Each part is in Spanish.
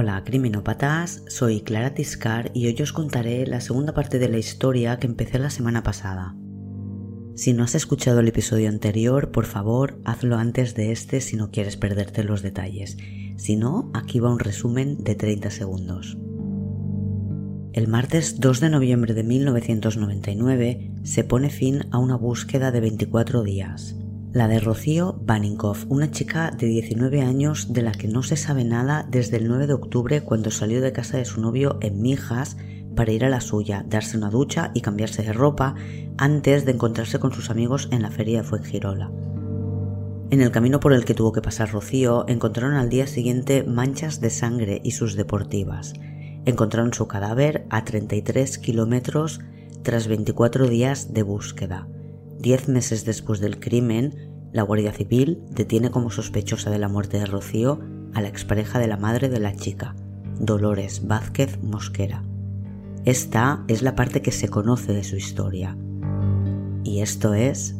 Hola criminópatas, soy Clara Tiscar y hoy os contaré la segunda parte de la historia que empecé la semana pasada. Si no has escuchado el episodio anterior, por favor, hazlo antes de este si no quieres perderte los detalles. Si no, aquí va un resumen de 30 segundos. El martes 2 de noviembre de 1999 se pone fin a una búsqueda de 24 días la de Rocío Baninkoff, una chica de 19 años de la que no se sabe nada desde el 9 de octubre cuando salió de casa de su novio en Mijas para ir a la suya, darse una ducha y cambiarse de ropa antes de encontrarse con sus amigos en la feria de Fuengirola. En el camino por el que tuvo que pasar Rocío, encontraron al día siguiente manchas de sangre y sus deportivas. Encontraron su cadáver a 33 kilómetros tras 24 días de búsqueda. Diez meses después del crimen, la Guardia Civil detiene como sospechosa de la muerte de Rocío a la expareja de la madre de la chica, Dolores Vázquez Mosquera. Esta es la parte que se conoce de su historia. Y esto es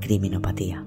criminopatía.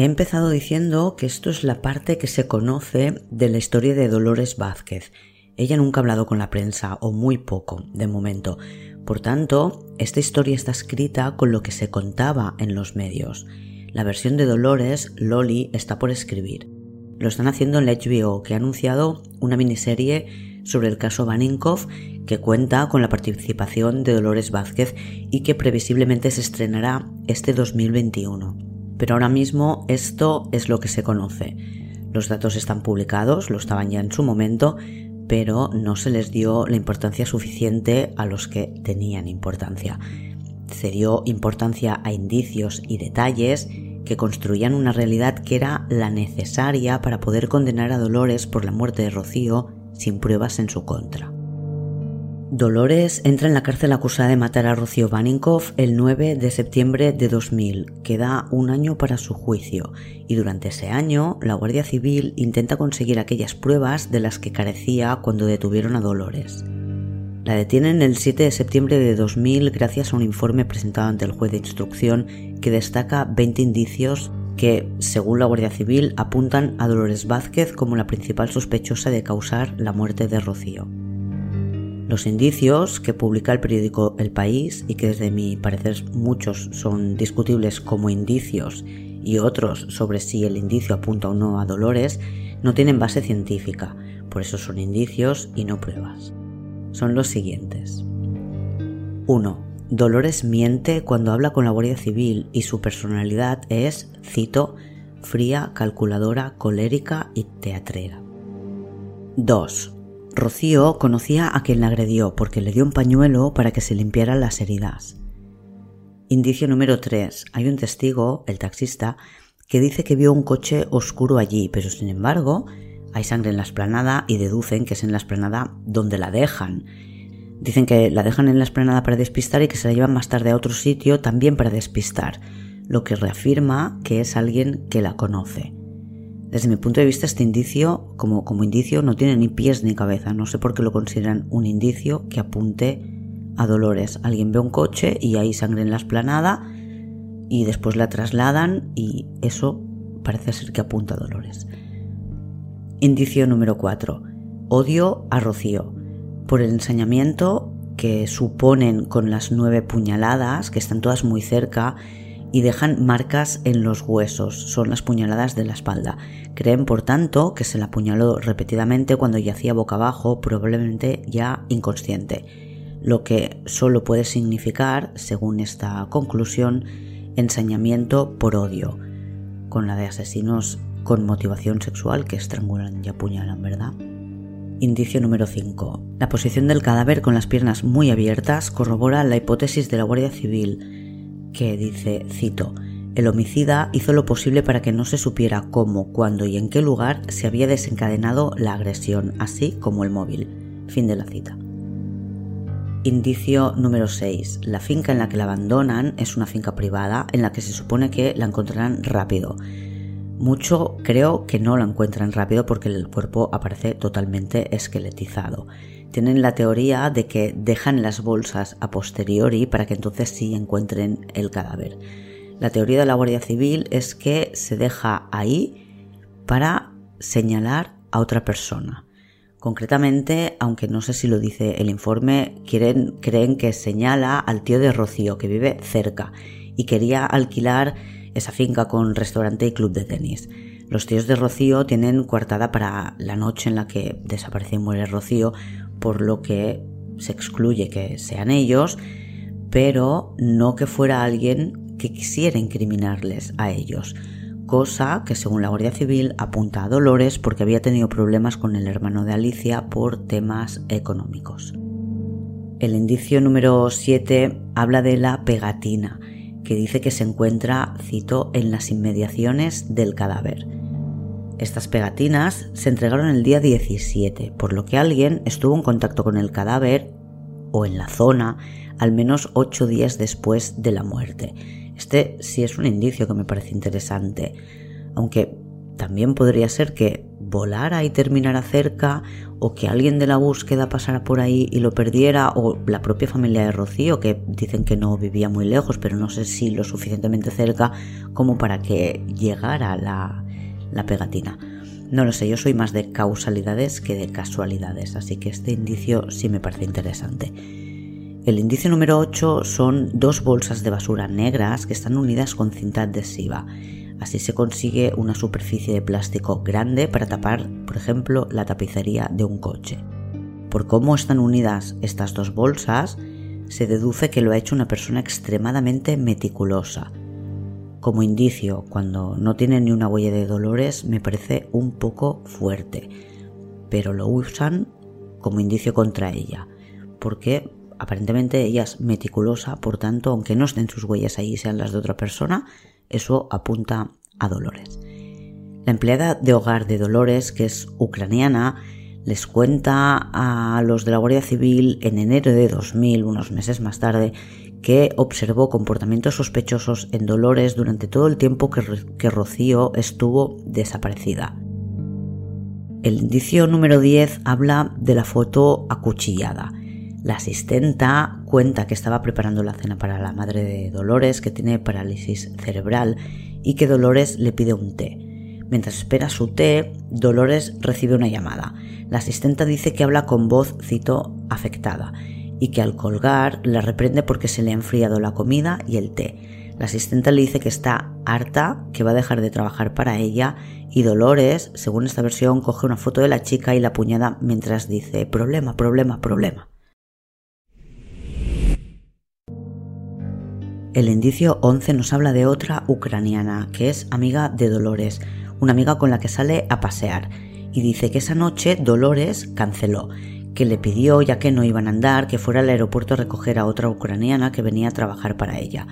He empezado diciendo que esto es la parte que se conoce de la historia de Dolores Vázquez. Ella nunca ha hablado con la prensa, o muy poco, de momento. Por tanto, esta historia está escrita con lo que se contaba en los medios. La versión de Dolores, Loli, está por escribir. Lo están haciendo en la HBO, que ha anunciado una miniserie sobre el caso Baninkoff que cuenta con la participación de Dolores Vázquez y que previsiblemente se estrenará este 2021 pero ahora mismo esto es lo que se conoce. Los datos están publicados, lo estaban ya en su momento, pero no se les dio la importancia suficiente a los que tenían importancia. Se dio importancia a indicios y detalles que construían una realidad que era la necesaria para poder condenar a Dolores por la muerte de Rocío sin pruebas en su contra. Dolores entra en la cárcel acusada de matar a Rocío Baninkoff el 9 de septiembre de 2000. Queda un año para su juicio y durante ese año la Guardia Civil intenta conseguir aquellas pruebas de las que carecía cuando detuvieron a Dolores. La detienen el 7 de septiembre de 2000 gracias a un informe presentado ante el juez de instrucción que destaca 20 indicios que, según la Guardia Civil, apuntan a Dolores Vázquez como la principal sospechosa de causar la muerte de Rocío. Los indicios que publica el periódico El País y que desde mi parecer muchos son discutibles como indicios y otros sobre si el indicio apunta o no a Dolores no tienen base científica, por eso son indicios y no pruebas. Son los siguientes. 1. Dolores miente cuando habla con la Guardia Civil y su personalidad es, cito, fría, calculadora, colérica y teatrera. 2. Rocío conocía a quien la agredió porque le dio un pañuelo para que se limpiaran las heridas. Indicio número 3. Hay un testigo, el taxista, que dice que vio un coche oscuro allí, pero sin embargo hay sangre en la esplanada y deducen que es en la esplanada donde la dejan. Dicen que la dejan en la esplanada para despistar y que se la llevan más tarde a otro sitio también para despistar, lo que reafirma que es alguien que la conoce. Desde mi punto de vista, este indicio, como, como indicio, no tiene ni pies ni cabeza. No sé por qué lo consideran un indicio que apunte a Dolores. Alguien ve un coche y hay sangre en la esplanada y después la trasladan y eso parece ser que apunta a Dolores. Indicio número 4. Odio a Rocío. Por el ensañamiento que suponen con las nueve puñaladas, que están todas muy cerca, y dejan marcas en los huesos, son las puñaladas de la espalda. Creen, por tanto, que se la apuñaló repetidamente cuando yacía boca abajo, probablemente ya inconsciente, lo que solo puede significar, según esta conclusión, ensañamiento por odio, con la de asesinos con motivación sexual que estrangulan y apuñalan, ¿verdad? Indicio número 5. La posición del cadáver con las piernas muy abiertas corrobora la hipótesis de la Guardia Civil que dice, cito, El homicida hizo lo posible para que no se supiera cómo, cuándo y en qué lugar se había desencadenado la agresión, así como el móvil. Fin de la cita. Indicio número 6. La finca en la que la abandonan es una finca privada en la que se supone que la encontrarán rápido. Mucho creo que no la encuentran rápido porque el cuerpo aparece totalmente esqueletizado. Tienen la teoría de que dejan las bolsas a posteriori para que entonces sí encuentren el cadáver. La teoría de la Guardia Civil es que se deja ahí para señalar a otra persona. Concretamente, aunque no sé si lo dice el informe, creen que señala al tío de Rocío que vive cerca y quería alquilar esa finca con restaurante y club de tenis. Los tíos de Rocío tienen coartada para la noche en la que desaparece y muere Rocío, por lo que se excluye que sean ellos, pero no que fuera alguien que quisiera incriminarles a ellos, cosa que según la Guardia Civil apunta a Dolores porque había tenido problemas con el hermano de Alicia por temas económicos. El indicio número 7 habla de la pegatina, que dice que se encuentra, cito, en las inmediaciones del cadáver. Estas pegatinas se entregaron el día 17, por lo que alguien estuvo en contacto con el cadáver o en la zona al menos 8 días después de la muerte este sí es un indicio que me parece interesante, aunque también podría ser que volara y terminara cerca o que alguien de la búsqueda pasara por ahí y lo perdiera o la propia familia de Rocío que dicen que no vivía muy lejos pero no sé si lo suficientemente cerca como para que llegara la, pegatina. No lo sé, yo soy más de causalidades que de casualidades, así que este indicio sí me parece interesante. El indicio número 8 son dos bolsas de basura negras que están unidas con cinta adhesiva. Así se consigue una superficie de plástico grande para tapar, por ejemplo, la tapicería de un coche. Por cómo están unidas estas dos bolsas, se deduce que lo ha hecho una persona extremadamente meticulosa. Como indicio, cuando no tiene ni una huella de dolores, me parece un poco fuerte, pero lo usan como indicio contra ella, porque aparentemente ella es meticulosa, por tanto, aunque no estén sus huellas ahí sean las de otra persona, eso apunta a Dolores. La empleada de hogar de Dolores, que es ucraniana, les cuenta a los de la Guardia Civil en enero de 2000, unos meses más tarde, que observó comportamientos sospechosos en Dolores durante todo el tiempo que, que Rocío estuvo desaparecida. El indicio número 10 habla de la foto acuchillada. La asistenta cuenta que estaba preparando la cena para la madre de Dolores, que tiene parálisis cerebral, y que Dolores le pide un té. Mientras espera su té, Dolores recibe una llamada. La asistenta dice que habla con voz, cito, afectada, y que al colgar la reprende porque se le ha enfriado la comida y el té. La asistenta le dice que está harta, que va a dejar de trabajar para ella, y Dolores, según esta versión, coge una foto de la chica y la puñada mientras dice problema, problema, problema. El indicio 11 nos habla de otra ucraniana que es amiga de Dolores, una amiga con la que sale a pasear, y dice que esa noche Dolores canceló, que le pidió, ya que no iban a andar, que fuera al aeropuerto a recoger a otra ucraniana que venía a trabajar para ella.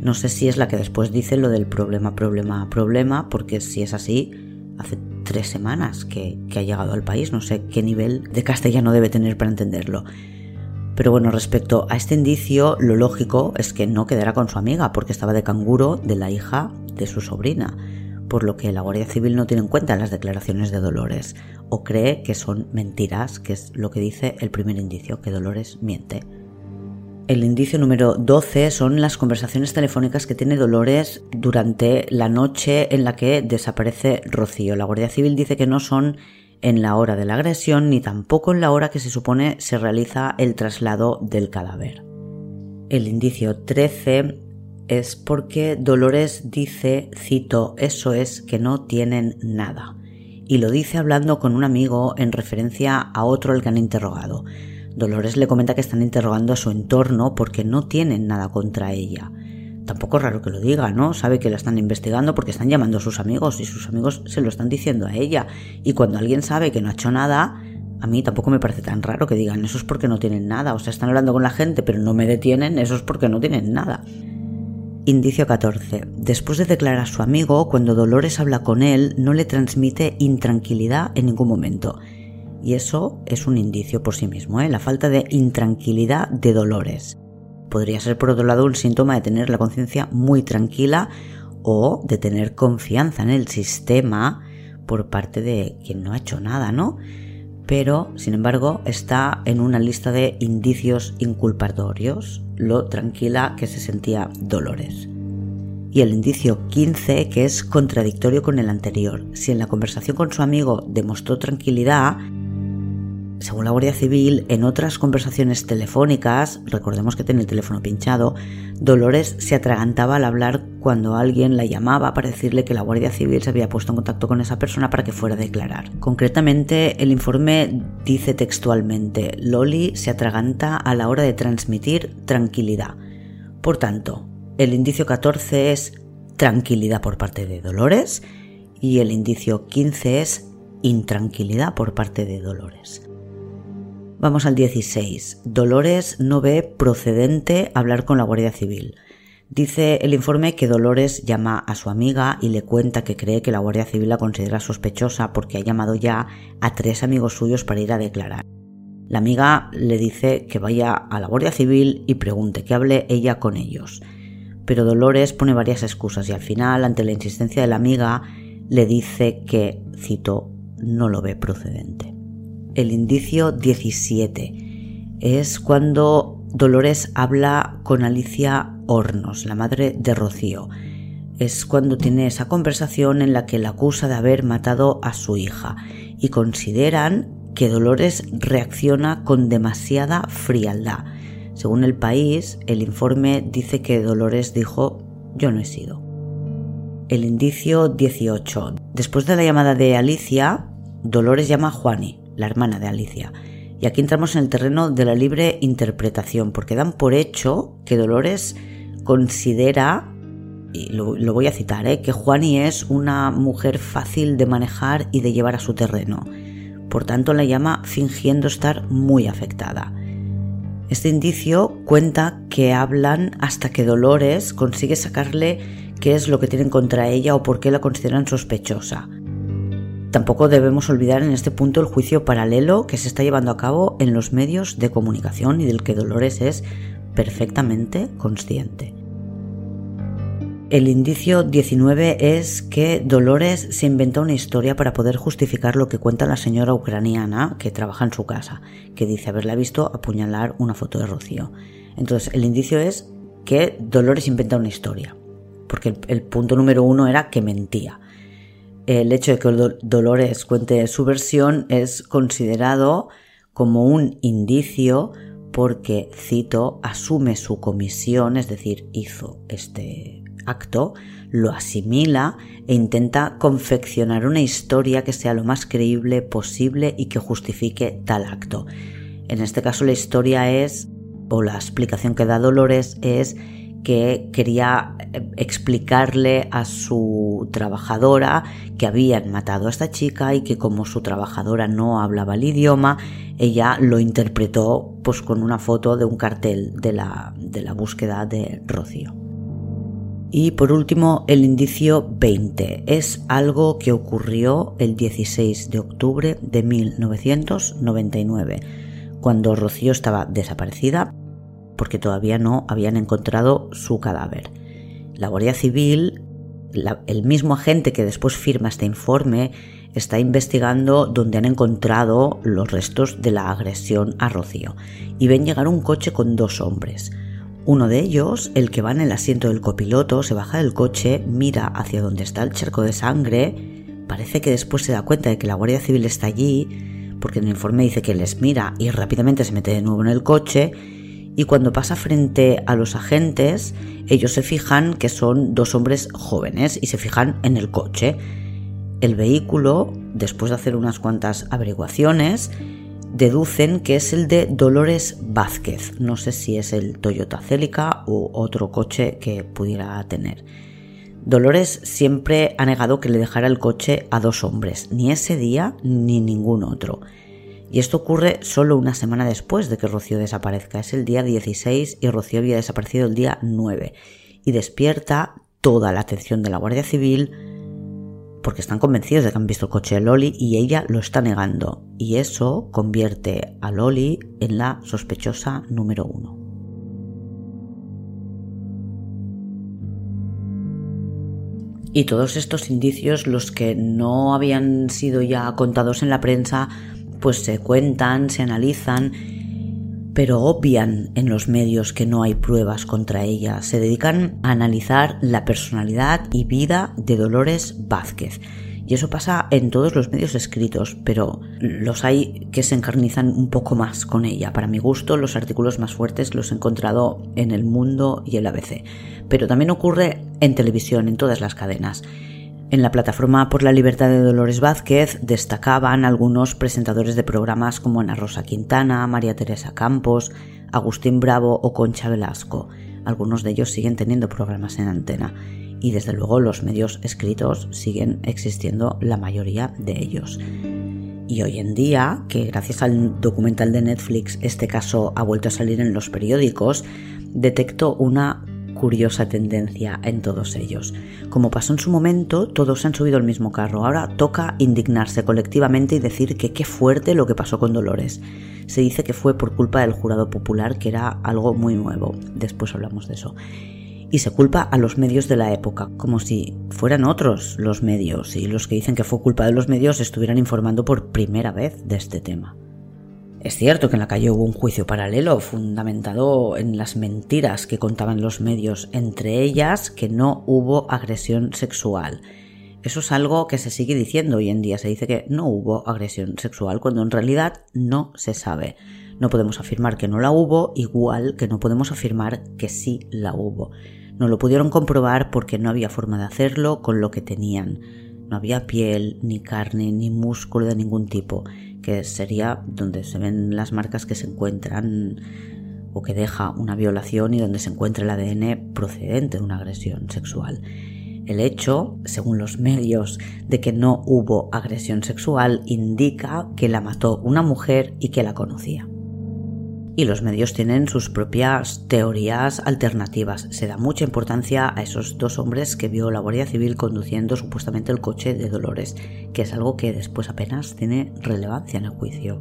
No sé si es la que después dice lo del problema, problema, problema, porque si es así, hace tres semanas que, que ha llegado al país, no sé qué nivel de castellano debe tener para entenderlo. Pero bueno, respecto a este indicio, lo lógico es que no quedara con su amiga, porque estaba de canguro de la hija de su sobrina, por lo que la Guardia Civil no tiene en cuenta las declaraciones de Dolores, o cree que son mentiras, que es lo que dice el primer indicio, que Dolores miente. El indicio número 12 son las conversaciones telefónicas que tiene Dolores durante la noche en la que desaparece Rocío. La Guardia Civil dice que no son en la hora de la agresión ni tampoco en la hora que se supone se realiza el traslado del cadáver. El indicio 13 es porque Dolores dice, cito, eso es que no tienen nada. Y lo dice hablando con un amigo en referencia a otro al que han interrogado. Dolores le comenta que están interrogando a su entorno porque no tienen nada contra ella tampoco es raro que lo diga, ¿no? Sabe que la están investigando porque están llamando a sus amigos y sus amigos se lo están diciendo a ella. Y cuando alguien sabe que no ha hecho nada, a mí tampoco me parece tan raro que digan eso es porque no tienen nada. O sea, están hablando con la gente pero no me detienen, eso es porque no tienen nada. Indicio 14. Después de declarar a su amigo, cuando Dolores habla con él, no le transmite intranquilidad en ningún momento. Y eso es un indicio por sí mismo, ¿eh? la falta de intranquilidad de Dolores. Podría ser por otro lado un síntoma de tener la conciencia muy tranquila o de tener confianza en el sistema por parte de quien no ha hecho nada, ¿no? Pero, sin embargo, está en una lista de indicios inculpatorios lo tranquila que se sentía Dolores. Y el indicio 15, que es contradictorio con el anterior. Si en la conversación con su amigo demostró tranquilidad, según la Guardia Civil, en otras conversaciones telefónicas, recordemos que tiene el teléfono pinchado, Dolores se atragantaba al hablar cuando alguien la llamaba para decirle que la Guardia Civil se había puesto en contacto con esa persona para que fuera a declarar. Concretamente, el informe dice textualmente, Loli se atraganta a la hora de transmitir tranquilidad. Por tanto, el indicio 14 es tranquilidad por parte de Dolores y el indicio 15 es intranquilidad por parte de Dolores. Vamos al 16. Dolores no ve procedente hablar con la Guardia Civil. Dice el informe que Dolores llama a su amiga y le cuenta que cree que la Guardia Civil la considera sospechosa porque ha llamado ya a tres amigos suyos para ir a declarar. La amiga le dice que vaya a la Guardia Civil y pregunte que hable ella con ellos. Pero Dolores pone varias excusas y al final, ante la insistencia de la amiga, le dice que, cito, no lo ve procedente el indicio 17. Es cuando Dolores habla con Alicia Hornos, la madre de Rocío. Es cuando tiene esa conversación en la que la acusa de haber matado a su hija y consideran que Dolores reacciona con demasiada frialdad. Según el país, el informe dice que Dolores dijo yo no he sido. El indicio 18. Después de la llamada de Alicia, Dolores llama a Juani la hermana de Alicia. Y aquí entramos en el terreno de la libre interpretación, porque dan por hecho que Dolores considera, y lo, voy a citar, ¿eh? que Juani es una mujer fácil de manejar y de llevar a su terreno. Por tanto, la llama fingiendo estar muy afectada. Este indicio cuenta que hablan hasta que Dolores consigue sacarle qué es lo que tienen contra ella o por qué la consideran sospechosa. Tampoco debemos olvidar en este punto el juicio paralelo que se está llevando a cabo en los medios de comunicación y del que Dolores es perfectamente consciente. El indicio 19 es que Dolores se inventa una historia para poder justificar lo que cuenta la señora ucraniana que trabaja en su casa, que dice haberla visto apuñalar una foto de Rocío. Entonces, el indicio es que Dolores inventa una historia, porque el, el punto número uno era que mentía el hecho de que Dolores cuente su versión es considerado como un indicio porque, cito, asume su comisión, es decir, hizo este acto, lo asimila e intenta confeccionar una historia que sea lo más creíble posible y que justifique tal acto. En este caso la historia es, o la explicación que da Dolores es que quería eh, explicarle a su trabajadora que habían matado a esta chica y que como su trabajadora no hablaba el idioma, ella lo interpretó pues con una foto de un cartel de la, de la búsqueda de Rocío. Y por último, el indicio 20 es algo que ocurrió el 16 de octubre de 1999, cuando Rocío estaba desaparecida porque todavía no habían encontrado su cadáver. La Guardia Civil, el mismo agente que después firma este informe, está investigando donde han encontrado los restos de la agresión a Rocío y ven llegar un coche con dos hombres. Uno de ellos, el que va en el asiento del copiloto, se baja del coche, mira hacia donde está el charco de sangre, parece que después se da cuenta de que la Guardia Civil está allí, porque en el informe dice que les mira y rápidamente se mete de nuevo en el coche y cuando pasa frente a los agentes, ellos se fijan que son dos hombres jóvenes y se fijan en el coche. El vehículo, después de hacer unas cuantas averiguaciones, deducen que es el de Dolores Vázquez. No sé si es el Toyota Celica u otro coche que pudiera tener. Dolores siempre ha negado que le dejara el coche a dos hombres, ni ese día ni ningún otro. Y esto ocurre solo una semana después de que Rocío desaparezca. Es el día 16 y Rocío había desaparecido el día 9. y despierta toda la atención de la Guardia Civil porque están convencidos de que han visto el coche de Loli y ella lo está negando. Y eso convierte a Loli en la sospechosa número uno. Y todos estos indicios, los que no habían sido ya contados en la prensa, pues se cuentan, se analizan, pero obvian en los medios que no hay pruebas contra ella. Se dedican a analizar la personalidad y vida de Dolores Vázquez. Y eso pasa en todos los medios escritos, pero los hay que se encarnizan un poco más con ella. Para mi gusto, los artículos más fuertes los he encontrado en El Mundo y el ABC. Pero también ocurre en televisión, en todas las cadenas. En la plataforma por la libertad de Dolores Vázquez destacaban algunos presentadores de programas como Ana Rosa Quintana, María Teresa Campos, Agustín Bravo o Concha Velasco. Algunos de ellos siguen teniendo programas en antena y desde luego los medios escritos siguen existiendo la mayoría de ellos. Y hoy en día, que gracias al documental de Netflix este caso ha vuelto a salir en los periódicos, detecto una curiosa tendencia en todos ellos. Como pasó en su momento, todos han subido al mismo carro. Ahora toca indignarse colectivamente y decir que qué fuerte lo que pasó con Dolores. Se dice que fue por culpa del jurado popular, que era algo muy nuevo. Después hablamos de eso y se culpa a los medios de la época, como si fueran otros los medios y los que dicen que fue culpa de los medios estuvieran informando por primera vez de este tema. Es cierto que en la calle hubo un juicio paralelo fundamentado en las mentiras que contaban los medios, entre ellas que no hubo agresión sexual. Eso es algo que se sigue diciendo hoy en día, se dice que no hubo agresión sexual cuando en realidad no se sabe. No podemos afirmar que no la hubo, igual que no podemos afirmar que sí la hubo. No lo pudieron comprobar porque no había forma de hacerlo con lo que tenían. No había piel, ni carne, ni músculo de ningún tipo, sería donde se ven las marcas que se encuentran o que deja una violación y donde se encuentra el ADN procedente de una agresión sexual. El hecho, según los medios, de que no hubo agresión sexual indica que la mató una mujer y que la conocía y los medios tienen sus propias teorías alternativas. Se da mucha importancia a esos dos hombres que vio la Guardia Civil conduciendo supuestamente el coche de Dolores, que es algo que después apenas tiene relevancia en el juicio.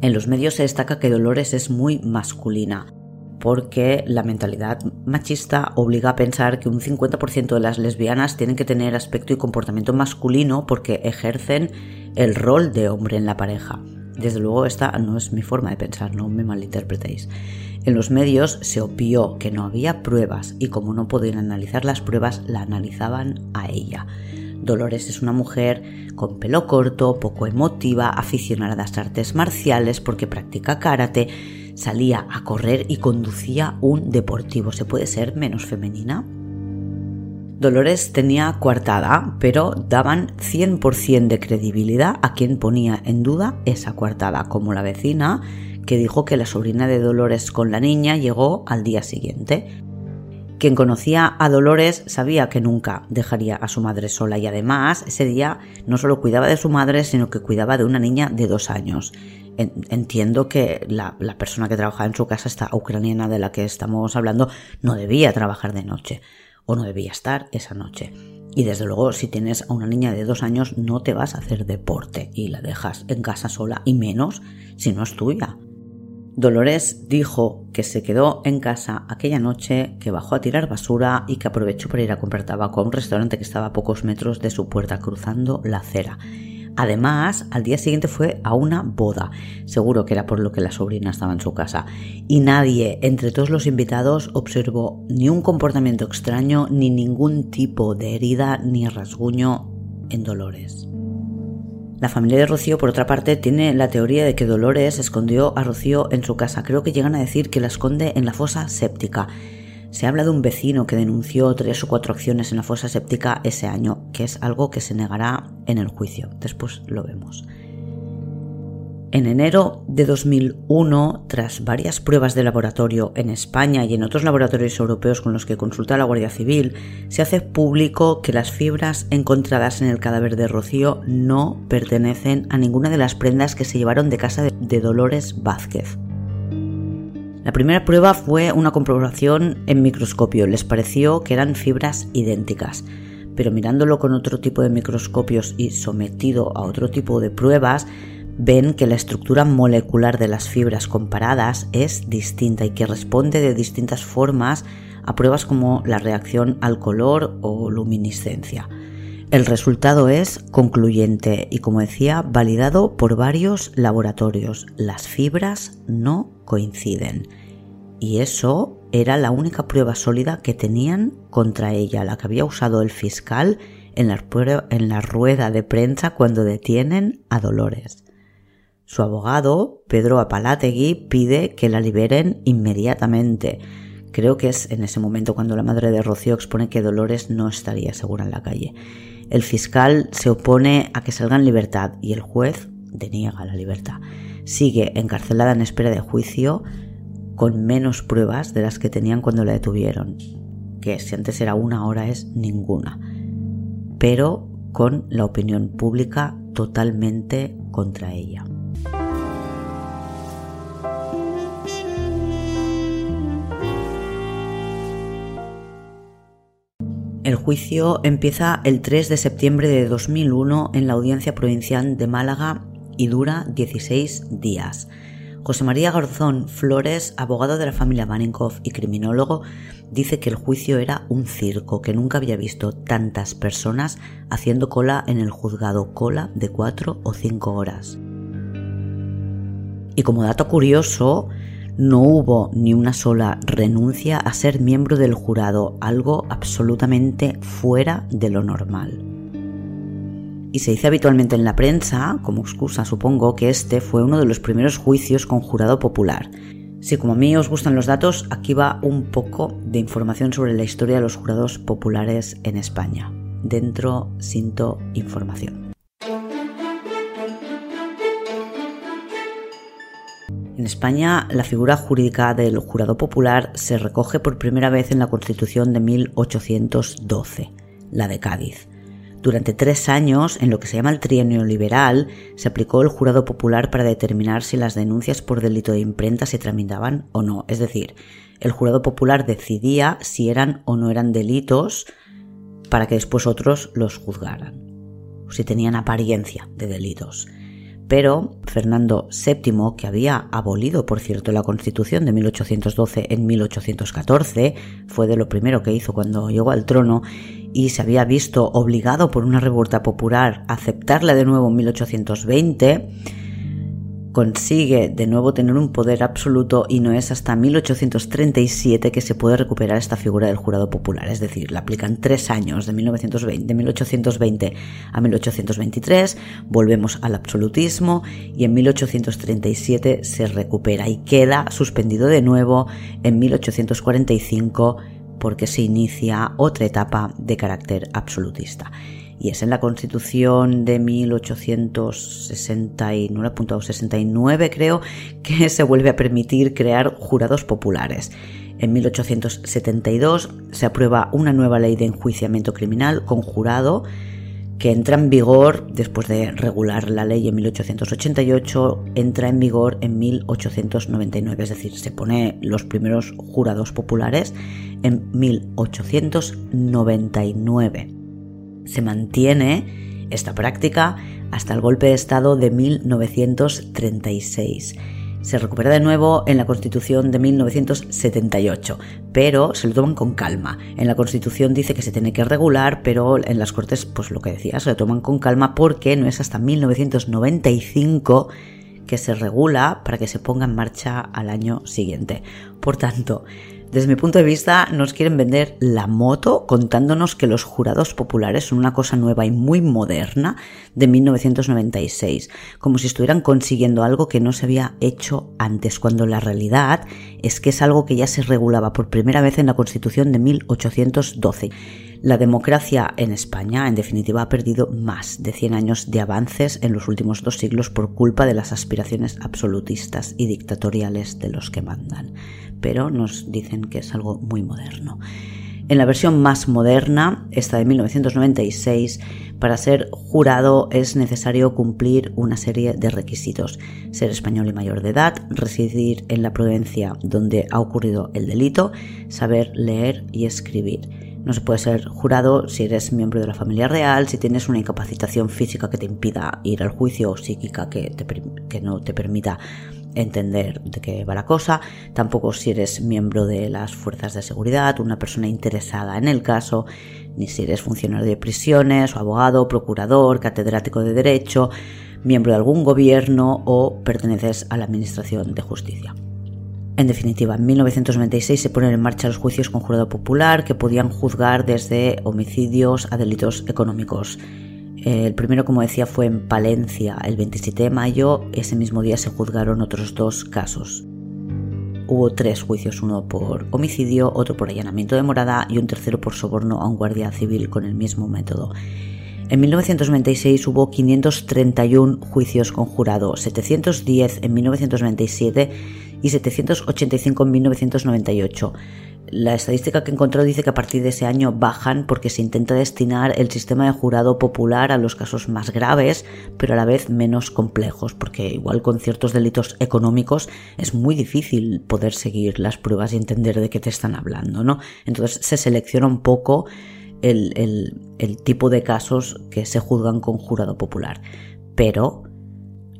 En los medios se destaca que Dolores es muy masculina, porque la mentalidad machista obliga a pensar que un 50% de las lesbianas tienen que tener aspecto y comportamiento masculino porque ejercen el rol de hombre en la pareja. Desde luego esta no es mi forma de pensar, no me malinterpretéis. En los medios se obvió que no había pruebas y como no podían analizar las pruebas, la analizaban a ella. Dolores es una mujer con pelo corto, poco emotiva, aficionada a las artes marciales porque practica karate, salía a correr y conducía un deportivo. ¿Se puede ser menos femenina? Dolores tenía coartada, pero daban 100% de credibilidad a quien ponía en duda esa coartada, como la vecina que dijo que la sobrina de Dolores con la niña llegó al día siguiente. Quien conocía a Dolores sabía que nunca dejaría a su madre sola y además ese día no solo cuidaba de su madre, sino que cuidaba de una niña de dos años. Entiendo que la, la persona que trabajaba en su casa, esta ucraniana de la que estamos hablando, no debía trabajar de noche o no debía estar esa noche. Y desde luego, si tienes a una niña de dos años, no te vas a hacer deporte y la dejas en casa sola, y menos si no es tuya. Dolores dijo que se quedó en casa aquella noche, que bajó a tirar basura y que aprovechó para ir a comprar tabaco a un restaurante que estaba a pocos metros de su puerta, cruzando la acera. Además, al día siguiente fue a una boda. Seguro que era por lo que la sobrina estaba en su casa. Y nadie, entre todos los invitados, observó ni un comportamiento extraño, ni ningún tipo de herida ni rasguño en Dolores. La familia de Rocío, por otra parte, tiene la teoría de que Dolores escondió a Rocío en su casa. Creo que llegan a decir que la esconde en la fosa séptica. Se habla de un vecino que denunció tres o cuatro acciones en la fosa séptica ese año, que es algo que se negará en el juicio. Después lo vemos. En enero de 2001, tras varias pruebas de laboratorio en España y en otros laboratorios europeos con los que consulta la Guardia Civil, se hace público que las fibras encontradas en el cadáver de Rocío no pertenecen a ninguna de las prendas que se llevaron de casa de Dolores Vázquez. La primera prueba fue una comprobación en microscopio. Les pareció que eran fibras idénticas. Pero mirándolo con otro tipo de microscopios y sometido a otro tipo de pruebas, ven que la estructura molecular de las fibras comparadas es distinta y que responde de distintas formas a pruebas como la reacción al color o luminiscencia. El resultado es concluyente y, como decía, validado por varios laboratorios. Las fibras no coinciden. Y eso era la única prueba sólida que tenían contra ella, la que había usado el fiscal en la, en la rueda de prensa cuando detienen a Dolores. Su abogado, Pedro Apalategui, pide que la liberen inmediatamente. Creo que es en ese momento cuando la madre de Rocío expone que Dolores no estaría segura en la calle. El fiscal se opone a que salga en libertad y el juez deniega la libertad. Sigue encarcelada en espera de juicio con menos pruebas de las que tenían cuando la detuvieron, que si antes era una hora es ninguna, pero con la opinión pública totalmente contra ella. El juicio empieza el 3 de septiembre de 2001 en la Audiencia Provincial de Málaga y dura 16 días. José María Garzón Flores, abogado de la familia Baninkoff y criminólogo, dice que el juicio era un circo, que nunca había visto tantas personas haciendo cola en el juzgado, cola de 4 o 5 horas. Y como dato curioso, no hubo ni una sola renuncia a ser miembro del jurado, algo absolutamente fuera de lo normal. Y se dice habitualmente en la prensa, como excusa supongo, que este fue uno de los primeros juicios con jurado popular. Si como a mí os gustan los datos, aquí va un poco de información sobre la historia de los jurados populares en España. Dentro, Sinto Información. En España, la figura jurídica del jurado popular se recoge por primera vez en la Constitución de 1812, la de Cádiz. Durante tres años, en lo que se llama el trienio liberal, se aplicó el jurado popular para determinar si las denuncias por delito de imprenta se tramitaban o no. Es decir, el jurado popular decidía si eran o no eran delitos para que después otros los juzgaran, si tenían apariencia de delitos. Pero Fernando VII, que había abolido, por cierto, la Constitución de 1812 en 1814, fue de lo primero que hizo cuando llegó al trono y se había visto obligado por una revuelta popular a aceptarla de nuevo en 1820, consigue de nuevo tener un poder absoluto y no es hasta 1837 que se puede recuperar esta figura del jurado popular. Es decir, la aplican tres años, de, 1920, de 1820 a 1823, volvemos al absolutismo y en 1837 se recupera y queda suspendido de nuevo en 1845 porque se inicia otra etapa de carácter absolutista y es en la Constitución de 1869, creo, que se vuelve a permitir crear jurados populares. En 1872 se aprueba una nueva ley de enjuiciamiento criminal con jurado que entra en vigor después de regular la ley en 1888, entra en vigor en 1899, es decir, se pone los primeros jurados populares en 1899 se mantiene esta práctica hasta el golpe de Estado de 1936. Se recupera de nuevo en la Constitución de 1978, pero se lo toman con calma. En la Constitución dice que se tiene que regular, pero en las Cortes, pues lo que decía, se lo toman con calma porque no es hasta 1995 que se regula para que se ponga en marcha al año siguiente. Por tanto, desde mi punto de vista, nos quieren vender la moto contándonos que los jurados populares son una cosa nueva y muy moderna de 1996, como si estuvieran consiguiendo algo que no se había hecho antes, cuando la realidad es que es algo que ya se regulaba por primera vez en la Constitución de 1812. La democracia en España, en definitiva, ha perdido más de 100 años de avances en los últimos dos siglos por culpa de las aspiraciones absolutistas y dictatoriales de los que mandan pero nos dicen que es algo muy moderno. En la versión más moderna, esta de 1996, para ser jurado es necesario cumplir una serie de requisitos. Ser español y mayor de edad, residir en la provincia donde ha ocurrido el delito, saber leer y escribir. No se puede ser jurado si eres miembro de la familia real, si tienes una incapacitación física que te impida ir al juicio o psíquica que, que no te permita entender de qué va la cosa, tampoco si eres miembro de las fuerzas de seguridad, una persona interesada en el caso, ni si eres funcionario de prisiones o abogado, procurador, catedrático de derecho, miembro de algún gobierno o perteneces a la Administración de Justicia. En definitiva, en 1996 se ponen en marcha los juicios con jurado popular que podían juzgar desde homicidios a delitos económicos el primero, como decía, fue en Palencia el 27 de mayo. Ese mismo día se juzgaron otros dos casos. Hubo tres juicios, uno por homicidio, otro por allanamiento de morada y un tercero por soborno a un guardia civil con el mismo método. En 1996 hubo 531 juicios con jurado, 710 en 1997 y 785 en 1998. La estadística que encontró dice que a partir de ese año bajan porque se intenta destinar el sistema de jurado popular a los casos más graves, pero a la vez menos complejos, porque igual con ciertos delitos económicos es muy difícil poder seguir las pruebas y entender de qué te están hablando, ¿no? Entonces se selecciona un poco el, el tipo de casos que se juzgan con jurado popular. Pero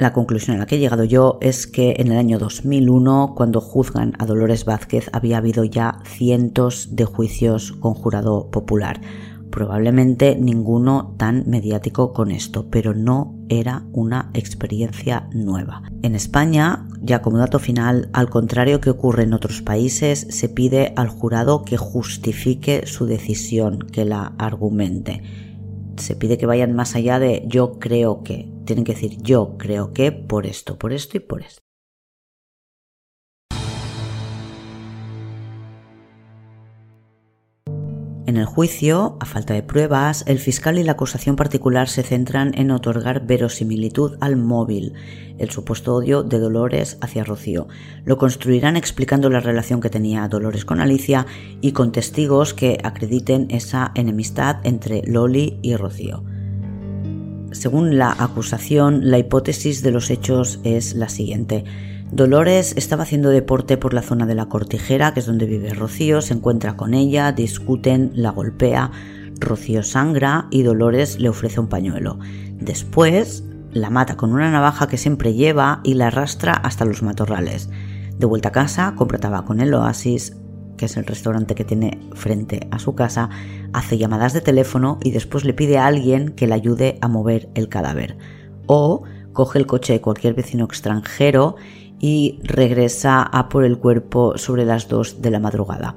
la conclusión a la que he llegado yo es que en el año 2001, cuando juzgan a Dolores Vázquez, había habido ya cientos de juicios con jurado popular. Probablemente ninguno tan mediático con esto, pero no era una experiencia nueva. En España, ya como dato final, al contrario que ocurre en otros países, se pide al jurado que justifique su decisión, que la argumente se pide que vayan más allá de yo creo que. Tienen que decir yo creo que por esto, por esto y por esto. En el juicio, a falta de pruebas, el fiscal y la acusación particular se centran en otorgar verosimilitud al móvil, el supuesto odio de Dolores hacia Rocío. Lo construirán explicando la relación que tenía Dolores con Alicia y con testigos que acrediten esa enemistad entre Loli y Rocío. Según la acusación, la hipótesis de los hechos es la siguiente. Dolores estaba haciendo deporte por la zona de la cortijera, que es donde vive Rocío, se encuentra con ella, discuten, la golpea, Rocío sangra y Dolores le ofrece un pañuelo. Después la mata con una navaja que siempre lleva y la arrastra hasta los matorrales. De vuelta a casa, compra tabaco en el Oasis, que es el restaurante que tiene frente a su casa, hace llamadas de teléfono y después le pide a alguien que le ayude a mover el cadáver. O coge el coche de cualquier vecino extranjero y regresa a por el cuerpo sobre las 2 de la madrugada.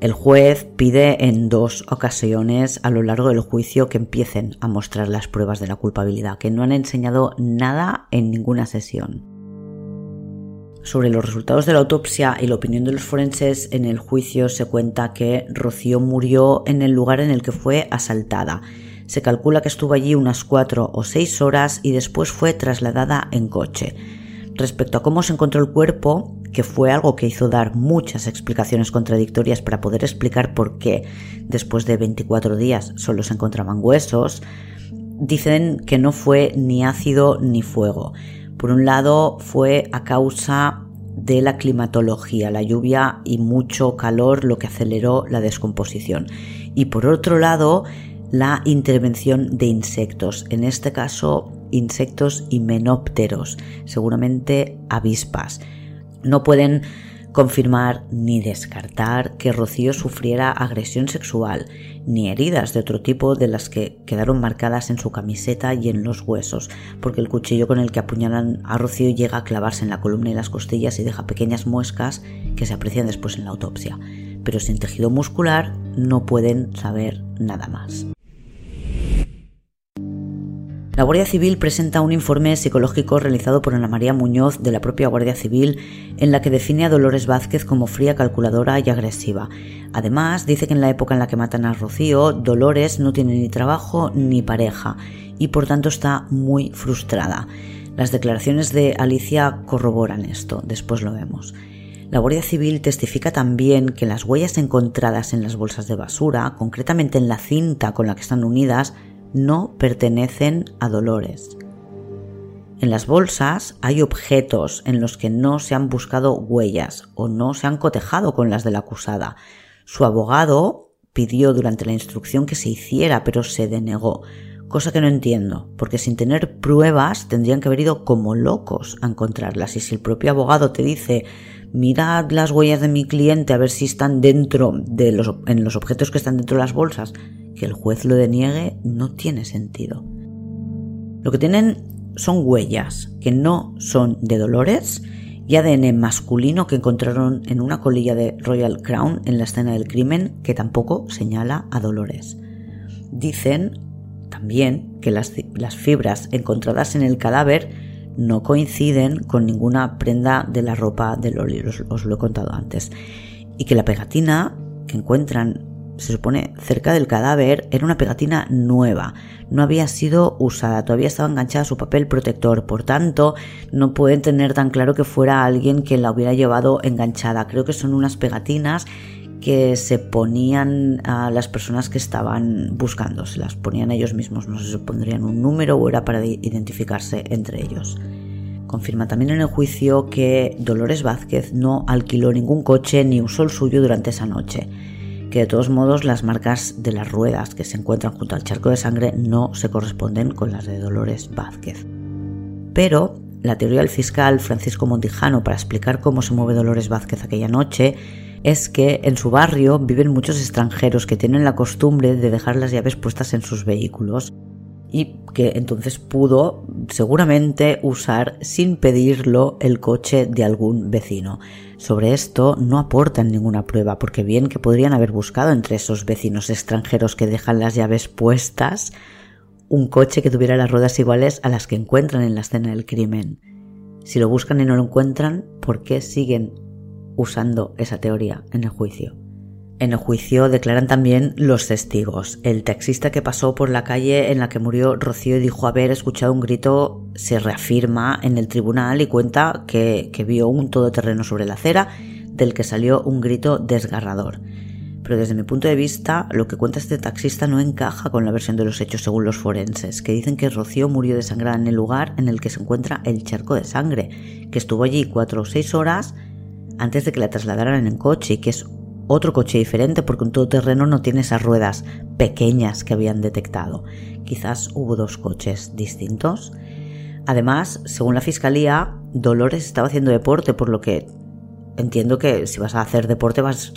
El juez pide en dos ocasiones a lo largo del juicio que empiecen a mostrar las pruebas de la culpabilidad, que no han enseñado nada en ninguna sesión. Sobre los resultados de la autopsia y la opinión de los forenses, en el juicio se cuenta que Rocío murió en el lugar en el que fue asaltada. Se calcula que estuvo allí unas cuatro o seis horas y después fue trasladada en coche. Respecto a cómo se encontró el cuerpo, que fue algo que hizo dar muchas explicaciones contradictorias para poder explicar por qué después de 24 días solo se encontraban huesos, dicen que no fue ni ácido ni fuego. Por un lado fue a causa de la climatología, la lluvia y mucho calor lo que aceleró la descomposición. Y por otro lado, la intervención de insectos, en este caso insectos himenópteros, seguramente avispas. No pueden confirmar ni descartar que Rocío sufriera agresión sexual, ni heridas de otro tipo de las que quedaron marcadas en su camiseta y en los huesos, porque el cuchillo con el que apuñalan a Rocío llega a clavarse en la columna y las costillas y deja pequeñas muescas que se aprecian después en la autopsia. Pero sin tejido muscular no pueden saber nada más. La Guardia Civil presenta un informe psicológico realizado por Ana María Muñoz de la propia Guardia Civil en la que define a Dolores Vázquez como fría, calculadora y agresiva. Además, dice que en la época en la que matan a Rocío, Dolores no tiene ni trabajo ni pareja y por tanto está muy frustrada. Las declaraciones de Alicia corroboran esto, después lo vemos. La Guardia Civil testifica también que las huellas encontradas en las bolsas de basura, concretamente en la cinta con la que están unidas, no pertenecen a Dolores. En las bolsas hay objetos en los que no se han buscado huellas o no se han cotejado con las de la acusada. Su abogado pidió durante la instrucción que se hiciera, pero se denegó, cosa que no entiendo, porque sin tener pruebas tendrían que haber ido como locos a encontrarlas. Y si el propio abogado te dice, mirad las huellas de mi cliente a ver si están dentro de los, en los objetos que están dentro de las bolsas, que el juez lo deniegue no tiene sentido. Lo que tienen son huellas que no son de Dolores y ADN masculino que encontraron en una colilla de Royal Crown en la escena del crimen que tampoco señala a Dolores. Dicen también que las, fibras encontradas en el cadáver no coinciden con ninguna prenda de la ropa de Loli, os lo he contado antes, y que la pegatina que encuentran se supone, cerca del cadáver era una pegatina nueva, no había sido usada, todavía estaba enganchada a su papel protector, por tanto, no pueden tener tan claro que fuera alguien que la hubiera llevado enganchada. Creo que son unas pegatinas que se ponían a las personas que estaban buscando, se las ponían ellos mismos, no sé si pondrían un número o era para identificarse entre ellos. Confirma también en el juicio que Dolores Vázquez no alquiló ningún coche ni usó el suyo durante esa noche que de todos modos las marcas de las ruedas que se encuentran junto al charco de sangre no se corresponden con las de Dolores Vázquez. Pero la teoría del fiscal Francisco Montijano para explicar cómo se mueve Dolores Vázquez aquella noche es que en su barrio viven muchos extranjeros que tienen la costumbre de dejar las llaves puestas en sus vehículos y que entonces pudo seguramente usar sin pedirlo el coche de algún vecino. Sobre esto no aportan ninguna prueba, porque bien que podrían haber buscado entre esos vecinos extranjeros que dejan las llaves puestas un coche que tuviera las ruedas iguales a las que encuentran en la escena del crimen. Si lo buscan y no lo encuentran, ¿por qué siguen usando esa teoría en el juicio? En el juicio declaran también los testigos. El taxista que pasó por la calle en la que murió Rocío y dijo haber escuchado un grito se reafirma en el tribunal y cuenta que, que vio un todoterreno sobre la acera del que salió un grito desgarrador. Pero desde mi punto de vista, lo que cuenta este taxista no encaja con la versión de los hechos según los forenses, que dicen que Rocío murió desangrada en el lugar en el que se encuentra el charco de sangre, que estuvo allí cuatro o seis horas antes de que la trasladaran en coche y que es otro coche diferente porque un todoterreno no tiene esas ruedas pequeñas que habían detectado. Quizás hubo dos coches distintos. Además, según la fiscalía, Dolores estaba haciendo deporte, por lo que entiendo que si vas a hacer deporte vas,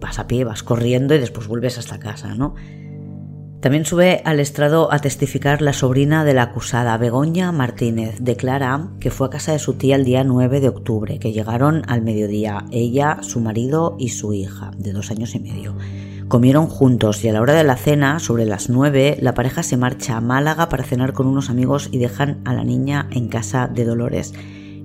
vas a pie, vas corriendo y después vuelves hasta casa, ¿no? También sube al estrado a testificar la sobrina de la acusada, Begoña Martínez. Declara que fue a casa de su tía el día 9 de octubre, que llegaron al mediodía, ella, su marido y su hija, de dos años y medio. Comieron juntos y a la hora de la cena, sobre las 9, la pareja se marcha a Málaga para cenar con unos amigos y dejan a la niña en casa de Dolores.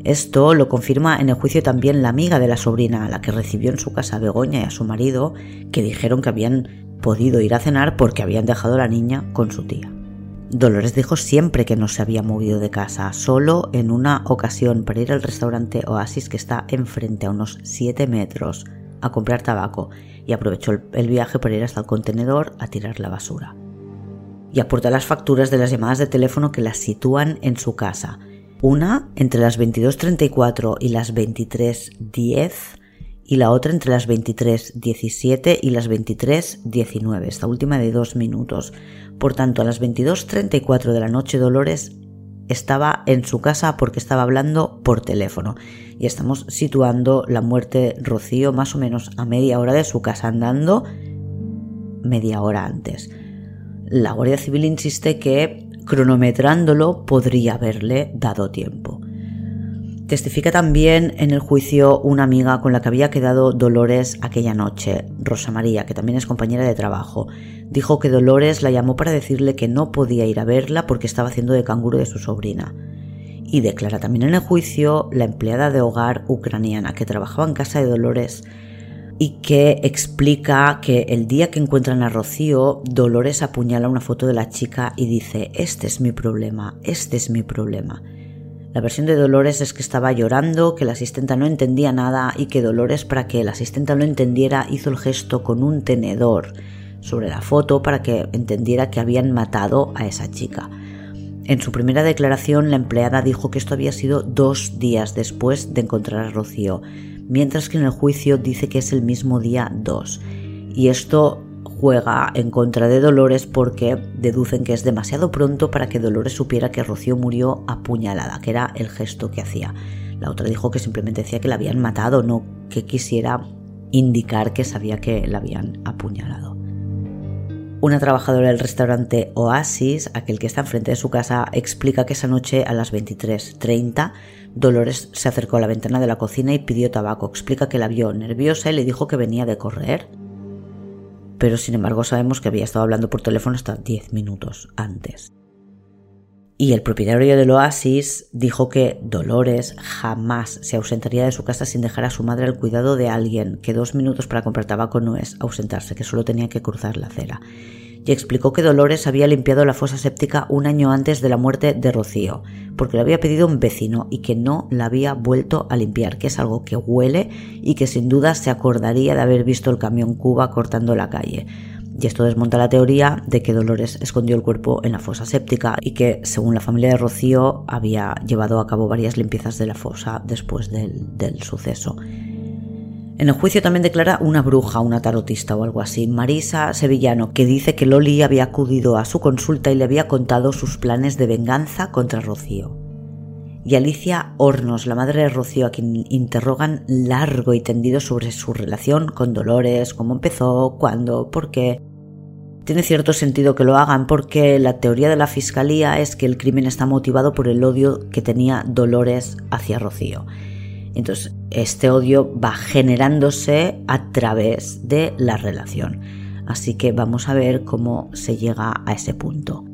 Esto lo confirma en el juicio también la amiga de la sobrina, a la que recibió en su casa a Begoña y a su marido, que dijeron que habían podido ir a cenar porque habían dejado a la niña con su tía. Dolores dijo siempre que no se había movido de casa, solo en una ocasión para ir al restaurante Oasis que está enfrente a unos 7 metros a comprar tabaco y aprovechó el viaje para ir hasta el contenedor a tirar la basura. Y aporta las facturas de las llamadas de teléfono que las sitúan en su casa. Una entre las 22.34 y las 23.10 y la otra entre las 23.17 y las 23.19, esta última de dos minutos. Por tanto, a las 22.34 de la noche Dolores estaba en su casa porque estaba hablando por teléfono. Y estamos situando la muerte Rocío más o menos a media hora de su casa andando, media hora antes. La Guardia Civil insiste que cronometrándolo podría haberle dado tiempo. Testifica también en el juicio una amiga con la que había quedado Dolores aquella noche, Rosa María, que también es compañera de trabajo. Dijo que Dolores la llamó para decirle que no podía ir a verla porque estaba haciendo de canguro de su sobrina. Y declara también en el juicio la empleada de hogar ucraniana que trabajaba en casa de Dolores y que explica que el día que encuentran a Rocío, Dolores apuñala una foto de la chica y dice, este es mi problema, este es mi problema. La versión de Dolores es que estaba llorando, que la asistenta no entendía nada y que Dolores, para que la asistenta lo entendiera, hizo el gesto con un tenedor sobre la foto para que entendiera que habían matado a esa chica. En su primera declaración, la empleada dijo que esto había sido dos días después de encontrar a Rocío, mientras que en el juicio dice que es el mismo día 2. Y esto juega en contra de Dolores porque deducen que es demasiado pronto para que Dolores supiera que Rocío murió apuñalada, que era el gesto que hacía. La otra dijo que simplemente decía que la habían matado, no que quisiera indicar que sabía que la habían apuñalado. Una trabajadora del restaurante Oasis, aquel que está enfrente de su casa, explica que esa noche a las 23.30 Dolores se acercó a la ventana de la cocina y pidió tabaco. Explica que la vio nerviosa y le dijo que venía de correr pero sin embargo sabemos que había estado hablando por teléfono hasta 10 minutos antes. Y el propietario del oasis dijo que Dolores jamás se ausentaría de su casa sin dejar a su madre al cuidado de alguien, que dos minutos para comprar tabaco no es ausentarse, que solo tenía que cruzar la acera y explicó que Dolores había limpiado la fosa séptica un año antes de la muerte de Rocío, porque le había pedido un vecino y que no la había vuelto a limpiar, que es algo que huele y que sin duda se acordaría de haber visto el camión Cuba cortando la calle. Y esto desmonta la teoría de que Dolores escondió el cuerpo en la fosa séptica y que, según la familia de Rocío, había llevado a cabo varias limpiezas de la fosa después del, del suceso. En el juicio también declara una bruja, una tarotista o algo así, Marisa Sevillano, que dice que Loli había acudido a su consulta y le había contado sus planes de venganza contra Rocío. Y Alicia Hornos, la madre de Rocío, a quien interrogan largo y tendido sobre su relación con Dolores, cómo empezó, cuándo, por qué. Tiene cierto sentido que lo hagan porque la teoría de la fiscalía es que el crimen está motivado por el odio que tenía Dolores hacia Rocío entonces, este odio va generándose a través de la relación. Así que vamos a ver cómo se llega a ese punto.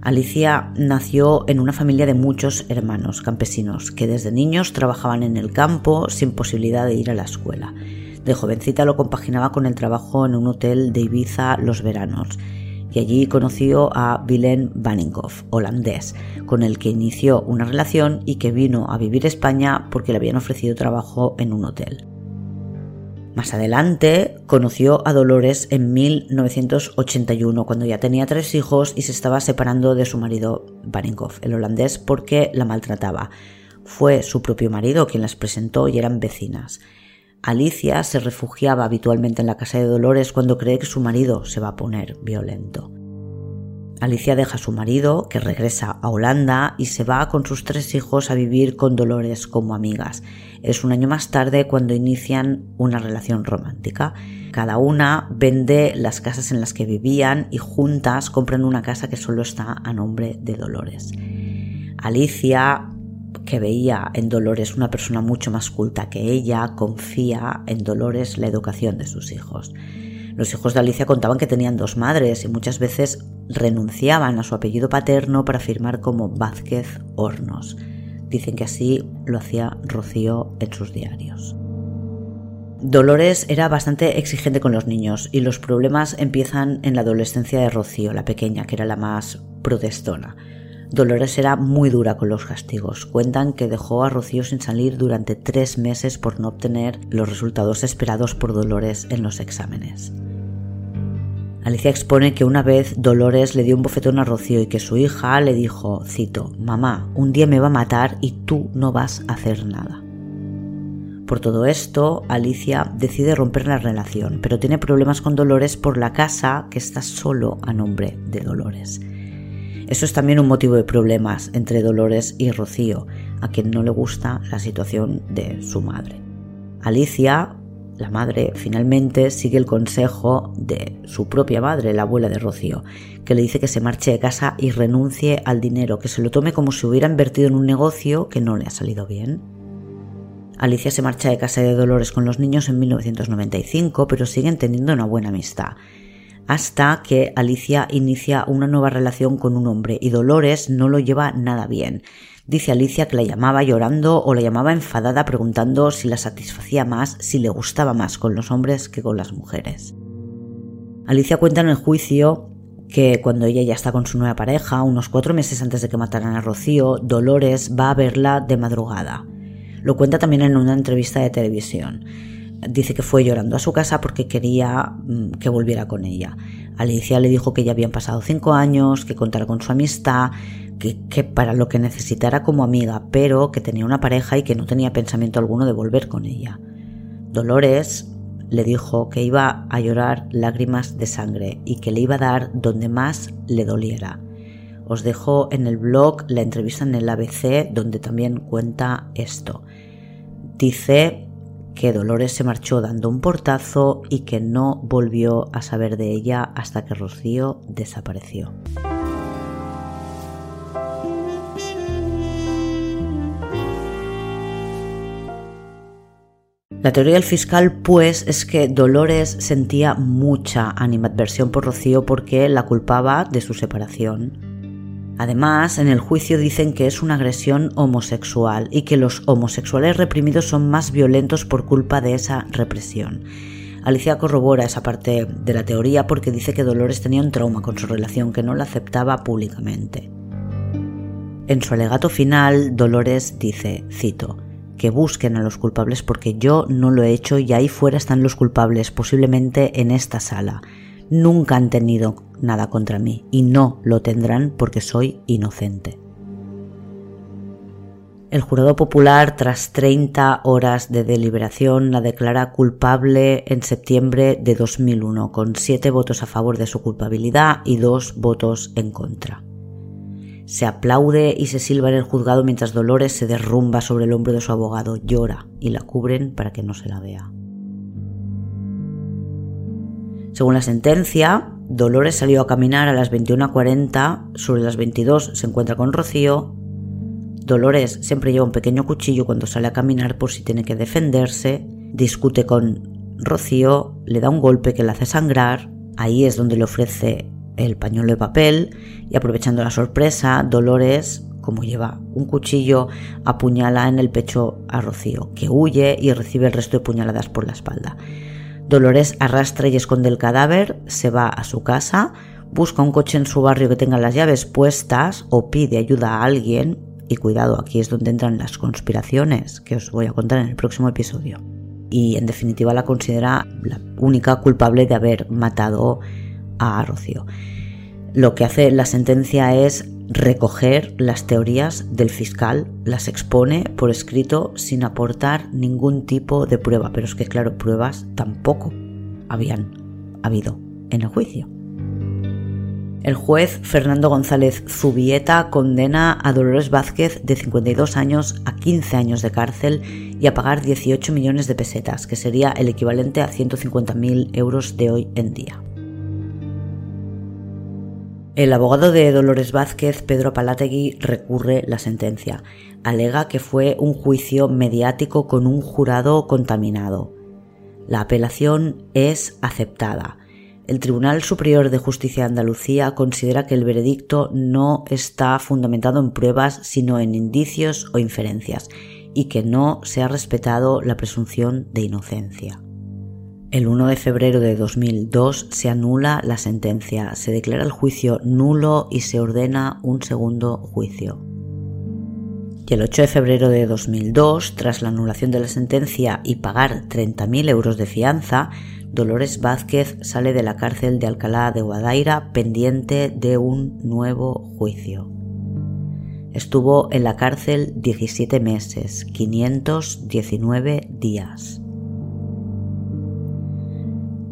Alicia nació en una familia de muchos hermanos campesinos que desde niños trabajaban en el campo sin posibilidad de ir a la escuela. De jovencita lo compaginaba con el trabajo en un hotel de Ibiza los veranos y allí conoció a Willem Banninghoff, holandés, con el que inició una relación y que vino a vivir a España porque le habían ofrecido trabajo en un hotel. Más adelante conoció a Dolores en 1981, cuando ya tenía tres hijos y se estaba separando de su marido Banninghoff, el holandés, porque la maltrataba. Fue su propio marido quien las presentó y eran vecinas. Alicia se refugiaba habitualmente en la casa de Dolores cuando cree que su marido se va a poner violento. Alicia deja a su marido, que regresa a Holanda, y se va con sus tres hijos a vivir con Dolores como amigas. Es un año más tarde cuando inician una relación romántica. Cada una vende las casas en las que vivían y juntas compran una casa que solo está a nombre de Dolores. Alicia que veía en Dolores una persona mucho más culta que ella, confía en Dolores la educación de sus hijos. Los hijos de Alicia contaban que tenían dos madres y muchas veces renunciaban a su apellido paterno para firmar como Vázquez Hornos. Dicen que así lo hacía Rocío en sus diarios. Dolores era bastante exigente con los niños y los problemas empiezan en la adolescencia de Rocío, la pequeña, que era la más protestona. Dolores era muy dura con los castigos. Cuentan que dejó a Rocío sin salir durante tres meses por no obtener los resultados esperados por Dolores en los exámenes. Alicia expone que una vez Dolores le dio un bofetón a Rocío y que su hija le dijo, cito, Mamá, un día me va a matar y tú no vas a hacer nada. Por todo esto, Alicia decide romper la relación, pero tiene problemas con Dolores por la casa que está solo a nombre de Dolores. Eso es también un motivo de problemas entre Dolores y Rocío, a quien no le gusta la situación de su madre. Alicia, la madre, finalmente sigue el consejo de su propia madre, la abuela de Rocío, que le dice que se marche de casa y renuncie al dinero, que se lo tome como si hubiera invertido en un negocio que no le ha salido bien. Alicia se marcha de casa de Dolores con los niños en 1995, pero siguen teniendo una buena amistad hasta que Alicia inicia una nueva relación con un hombre y Dolores no lo lleva nada bien. Dice Alicia que la llamaba llorando o la llamaba enfadada preguntando si la satisfacía más, si le gustaba más con los hombres que con las mujeres. Alicia cuenta en el juicio que cuando ella ya está con su nueva pareja, unos cuatro meses antes de que mataran a Rocío, Dolores va a verla de madrugada. Lo cuenta también en una entrevista de televisión. Dice que fue llorando a su casa porque quería mm, que volviera con ella. Alicia le dijo que ya habían pasado cinco años, que contara con su amistad, que, que, para lo que necesitara como amiga, pero que tenía una pareja y que no tenía pensamiento alguno de volver con ella. Dolores le dijo que iba a llorar lágrimas de sangre y que le iba a dar donde más le doliera. Os dejo en el blog la entrevista en el ABC donde también cuenta esto. Dice que Dolores se marchó dando un portazo y que no volvió a saber de ella hasta que Rocío desapareció. La teoría del fiscal, pues, es que Dolores sentía mucha animadversión por Rocío porque la culpaba de su separación. Además, en el juicio dicen que es una agresión homosexual y que los homosexuales reprimidos son más violentos por culpa de esa represión. Alicia corrobora esa parte de la teoría porque dice que Dolores tenía un trauma con su relación que no la aceptaba públicamente. En su alegato final, Dolores dice, cito, que busquen a los culpables porque yo no lo he hecho y ahí fuera están los culpables, posiblemente en esta sala. Nunca han tenido nada contra mí y no lo tendrán porque soy inocente. El jurado popular, tras 30 horas de deliberación, la declara culpable en septiembre de 2001, con 7 votos a favor de su culpabilidad y 2 votos en contra. Se aplaude y se silba en el juzgado mientras Dolores se derrumba sobre el hombro de su abogado, llora y la cubren para que no se la vea. Según la sentencia, Dolores salió a caminar a las 21.40, sobre las 22 se encuentra con Rocío. Dolores siempre lleva un pequeño cuchillo cuando sale a caminar por si tiene que defenderse, discute con Rocío, le da un golpe que le hace sangrar, ahí es donde le ofrece el pañuelo de papel y aprovechando la sorpresa, Dolores, como lleva un cuchillo, apuñala en el pecho a Rocío, que huye y recibe el resto de puñaladas por la espalda. Dolores arrastra y esconde el cadáver, se va a su casa, busca un coche en su barrio que tenga las llaves puestas o pide ayuda a alguien, y cuidado, aquí es donde entran las conspiraciones que os voy a contar en el próximo episodio. Y en definitiva la considera la única culpable de haber matado a Rocío. Lo que hace la sentencia es recoger las teorías del fiscal, las expone por escrito sin aportar ningún tipo de prueba, pero es que claro, pruebas tampoco habían habido en el juicio. El juez Fernando González Zubieta condena a Dolores Vázquez de 52 años a 15 años de cárcel y a pagar 18 millones de pesetas, que sería el equivalente a 150.000 euros de hoy en día. El abogado de Dolores Vázquez, Pedro Palategui, recurre la sentencia. Alega que fue un juicio mediático con un jurado contaminado. La apelación es aceptada. El Tribunal Superior de Justicia de Andalucía considera que el veredicto no está fundamentado en pruebas, sino en indicios o inferencias, y que no se ha respetado la presunción de inocencia. El 1 de febrero de 2002 se anula la sentencia, se declara el juicio nulo y se ordena un segundo juicio. Y el 8 de febrero de 2002, tras la anulación de la sentencia y pagar 30.000 euros de fianza, Dolores Vázquez sale de la cárcel de Alcalá de Guadaira pendiente de un nuevo juicio. Estuvo en la cárcel 17 meses, 519 días.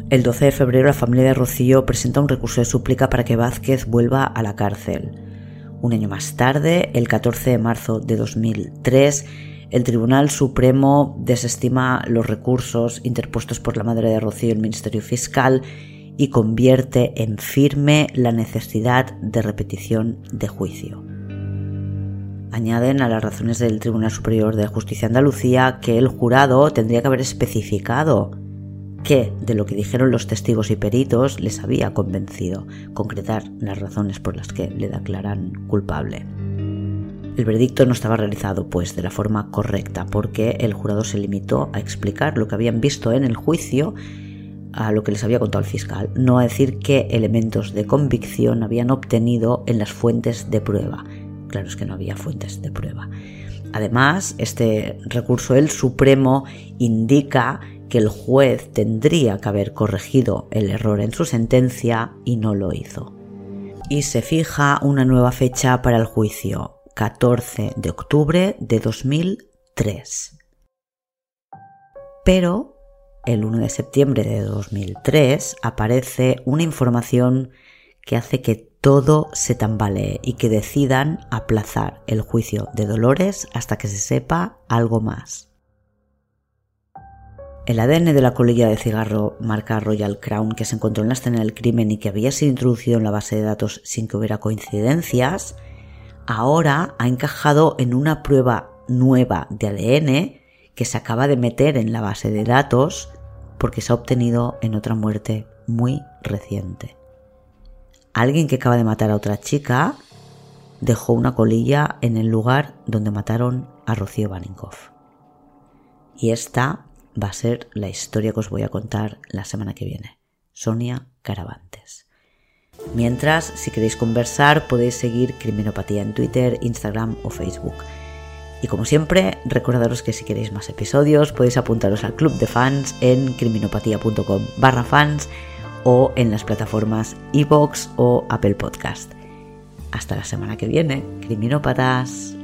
El 12 de febrero la familia de Rocío presenta un recurso de súplica para que Vázquez vuelva a la cárcel. Un año más tarde, el 14 de marzo de 2003, el Tribunal Supremo desestima los recursos interpuestos por la madre de Rocío el Ministerio Fiscal y convierte en firme la necesidad de repetición de juicio. Añaden a las razones del Tribunal Superior de Justicia Andalucía que el jurado tendría que haber especificado que de lo que dijeron los testigos y peritos les había convencido concretar las razones por las que le declaran culpable. El veredicto no estaba realizado pues de la forma correcta porque el jurado se limitó a explicar lo que habían visto en el juicio a lo que les había contado el fiscal, no a decir qué elementos de convicción habían obtenido en las fuentes de prueba. Claro es que no había fuentes de prueba. Además, este recurso el Supremo indica que el juez tendría que haber corregido el error en su sentencia y no lo hizo. Y se fija una nueva fecha para el juicio, 14 de octubre de 2003. Pero el 1 de septiembre de 2003 aparece una información que hace que todo se tambalee y que decidan aplazar el juicio de Dolores hasta que se sepa algo más. El ADN de la colilla de cigarro marca Royal Crown que se encontró en la escena del crimen y que había sido introducido en la base de datos sin que hubiera coincidencias, ahora ha encajado en una prueba nueva de ADN que se acaba de meter en la base de datos porque se ha obtenido en otra muerte muy reciente. Alguien que acaba de matar a otra chica dejó una colilla en el lugar donde mataron a Rocío Baninkoff. Y esta va a ser la historia que os voy a contar la semana que viene. Sonia Caravantes. Mientras, si queréis conversar, podéis seguir Criminopatía en Twitter, Instagram o Facebook. Y como siempre, recordaros que si queréis más episodios, podéis apuntaros al club de fans en criminopatía.com barra fans o en las plataformas iVoox o Apple Podcast. Hasta la semana que viene, criminópatas.